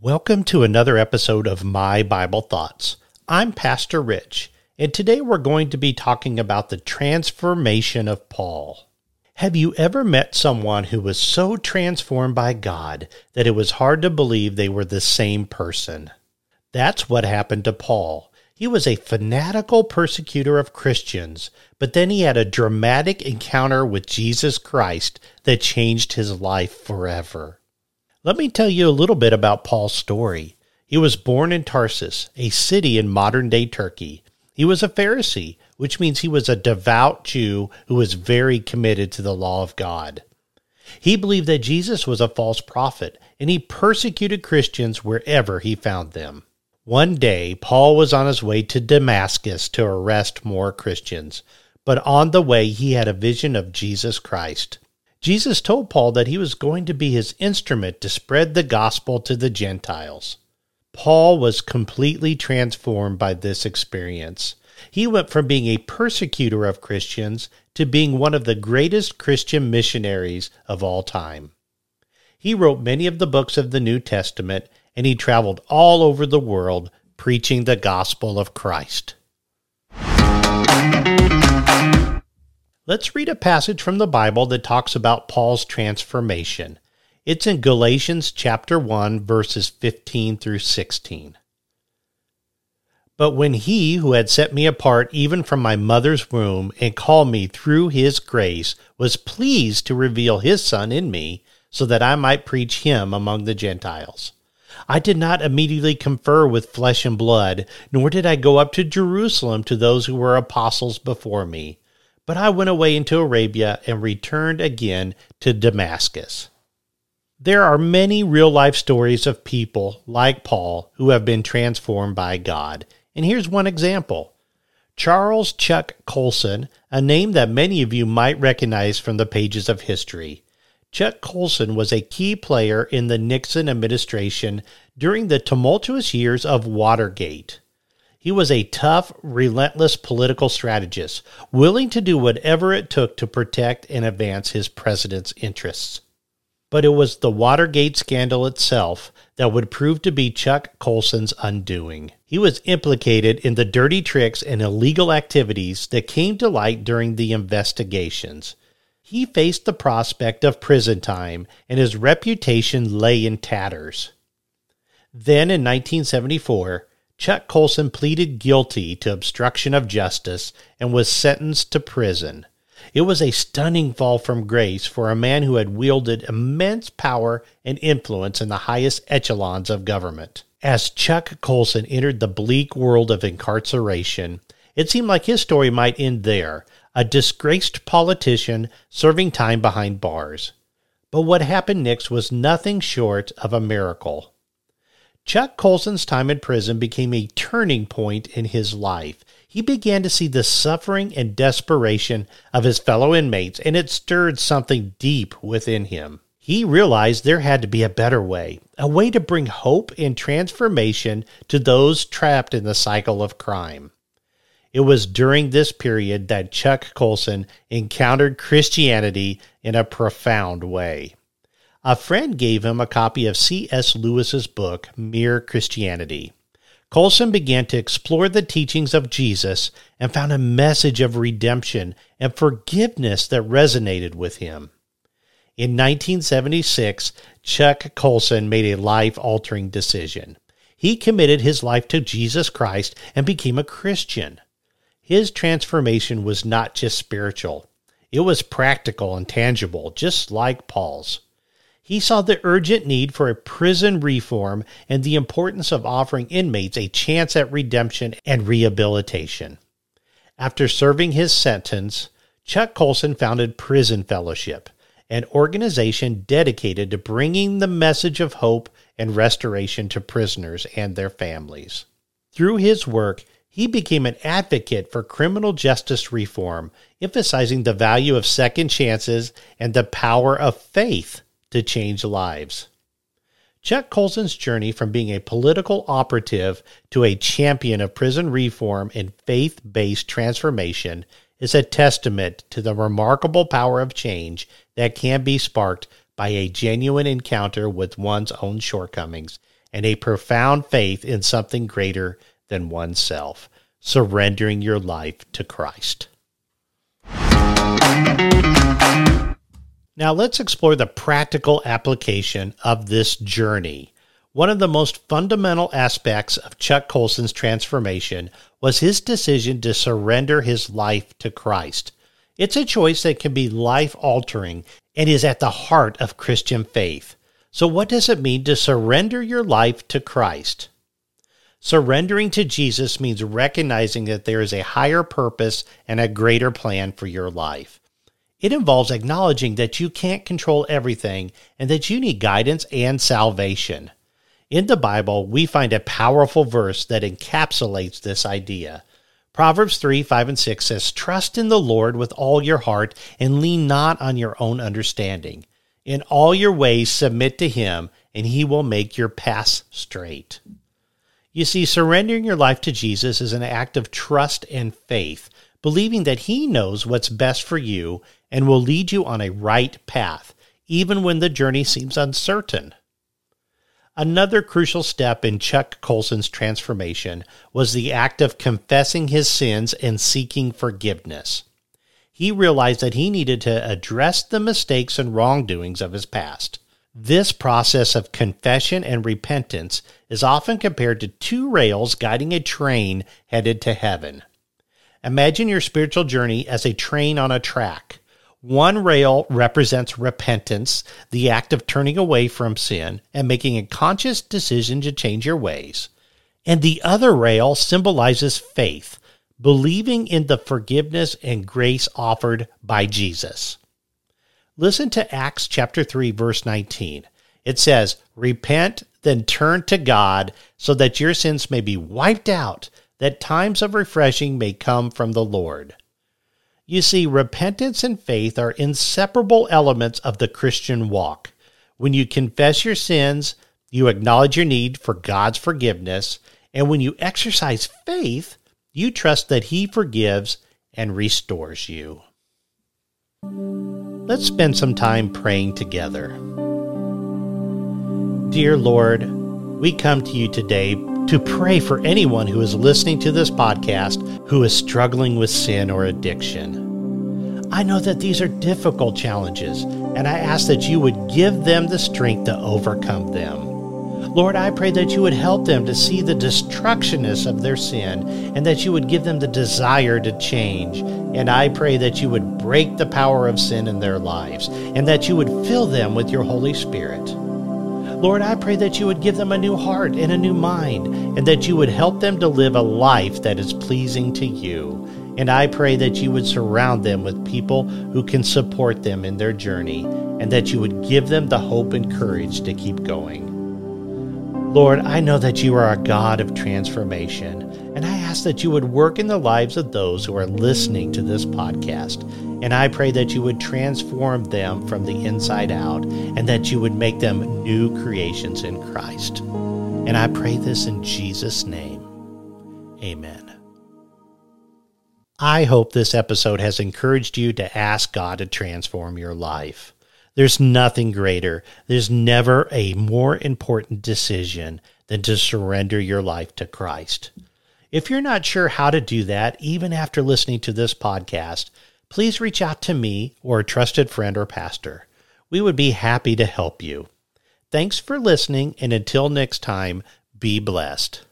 Welcome to another episode of My Bible Thoughts. I'm Pastor Rich, and today we're going to be talking about the transformation of Paul. Have you ever met someone who was so transformed by God that it was hard to believe they were the same person? That's what happened to Paul. He was a fanatical persecutor of Christians, but then he had a dramatic encounter with Jesus Christ that changed his life forever. Let me tell you a little bit about Paul's story. He was born in Tarsus, a city in modern day Turkey. He was a Pharisee, which means he was a devout Jew who was very committed to the law of God. He believed that Jesus was a false prophet, and he persecuted Christians wherever he found them. One day, Paul was on his way to Damascus to arrest more Christians, but on the way he had a vision of Jesus Christ. Jesus told Paul that he was going to be his instrument to spread the gospel to the Gentiles. Paul was completely transformed by this experience. He went from being a persecutor of Christians to being one of the greatest Christian missionaries of all time. He wrote many of the books of the New Testament and he traveled all over the world preaching the gospel of Christ. Let's read a passage from the Bible that talks about Paul's transformation. It's in Galatians chapter 1 verses 15 through 16. But when he who had set me apart even from my mother's womb and called me through his grace was pleased to reveal his son in me so that I might preach him among the Gentiles. I did not immediately confer with flesh and blood, nor did I go up to Jerusalem to those who were apostles before me but I went away into Arabia and returned again to Damascus. There are many real life stories of people like Paul who have been transformed by God. And here's one example Charles Chuck Colson, a name that many of you might recognize from the pages of history. Chuck Colson was a key player in the Nixon administration during the tumultuous years of Watergate. He was a tough, relentless political strategist, willing to do whatever it took to protect and advance his president's interests. But it was the Watergate scandal itself that would prove to be Chuck Colson's undoing. He was implicated in the dirty tricks and illegal activities that came to light during the investigations. He faced the prospect of prison time, and his reputation lay in tatters. Then in 1974, Chuck Colson pleaded guilty to obstruction of justice and was sentenced to prison. It was a stunning fall from grace for a man who had wielded immense power and influence in the highest echelons of government. As Chuck Colson entered the bleak world of incarceration, it seemed like his story might end there, a disgraced politician serving time behind bars. But what happened next was nothing short of a miracle. Chuck Colson's time in prison became a turning point in his life. He began to see the suffering and desperation of his fellow inmates, and it stirred something deep within him. He realized there had to be a better way, a way to bring hope and transformation to those trapped in the cycle of crime. It was during this period that Chuck Colson encountered Christianity in a profound way. A friend gave him a copy of C.S. Lewis's book, Mere Christianity. Colson began to explore the teachings of Jesus and found a message of redemption and forgiveness that resonated with him. In 1976, Chuck Colson made a life altering decision. He committed his life to Jesus Christ and became a Christian. His transformation was not just spiritual, it was practical and tangible, just like Paul's. He saw the urgent need for a prison reform and the importance of offering inmates a chance at redemption and rehabilitation. After serving his sentence, Chuck Colson founded Prison Fellowship, an organization dedicated to bringing the message of hope and restoration to prisoners and their families. Through his work, he became an advocate for criminal justice reform, emphasizing the value of second chances and the power of faith to change lives. Chuck Colson's journey from being a political operative to a champion of prison reform and faith based transformation is a testament to the remarkable power of change that can be sparked by a genuine encounter with one's own shortcomings and a profound faith in something greater than oneself, surrendering your life to Christ. Now, let's explore the practical application of this journey. One of the most fundamental aspects of Chuck Colson's transformation was his decision to surrender his life to Christ. It's a choice that can be life altering and is at the heart of Christian faith. So, what does it mean to surrender your life to Christ? Surrendering to Jesus means recognizing that there is a higher purpose and a greater plan for your life. It involves acknowledging that you can't control everything and that you need guidance and salvation. In the Bible, we find a powerful verse that encapsulates this idea. Proverbs 3 5 and 6 says, Trust in the Lord with all your heart and lean not on your own understanding. In all your ways submit to him, and he will make your paths straight. You see, surrendering your life to Jesus is an act of trust and faith, believing that he knows what's best for you and will lead you on a right path, even when the journey seems uncertain. Another crucial step in Chuck Colson's transformation was the act of confessing his sins and seeking forgiveness. He realized that he needed to address the mistakes and wrongdoings of his past. This process of confession and repentance is often compared to two rails guiding a train headed to heaven. Imagine your spiritual journey as a train on a track. One rail represents repentance, the act of turning away from sin and making a conscious decision to change your ways. And the other rail symbolizes faith, believing in the forgiveness and grace offered by Jesus. Listen to Acts chapter 3 verse 19. It says, "Repent, then turn to God, so that your sins may be wiped out, that times of refreshing may come from the Lord." You see, repentance and faith are inseparable elements of the Christian walk. When you confess your sins, you acknowledge your need for God's forgiveness, and when you exercise faith, you trust that He forgives and restores you. Let's spend some time praying together. Dear Lord, we come to you today to pray for anyone who is listening to this podcast who is struggling with sin or addiction. I know that these are difficult challenges, and I ask that you would give them the strength to overcome them. Lord, I pray that you would help them to see the destructionness of their sin and that you would give them the desire to change. And I pray that you would break the power of sin in their lives and that you would fill them with your Holy Spirit. Lord, I pray that you would give them a new heart and a new mind, and that you would help them to live a life that is pleasing to you. And I pray that you would surround them with people who can support them in their journey, and that you would give them the hope and courage to keep going. Lord, I know that you are a God of transformation, ask that you would work in the lives of those who are listening to this podcast. And I pray that you would transform them from the inside out and that you would make them new creations in Christ. And I pray this in Jesus' name. Amen. I hope this episode has encouraged you to ask God to transform your life. There's nothing greater. There's never a more important decision than to surrender your life to Christ. If you're not sure how to do that, even after listening to this podcast, please reach out to me or a trusted friend or pastor. We would be happy to help you. Thanks for listening, and until next time, be blessed.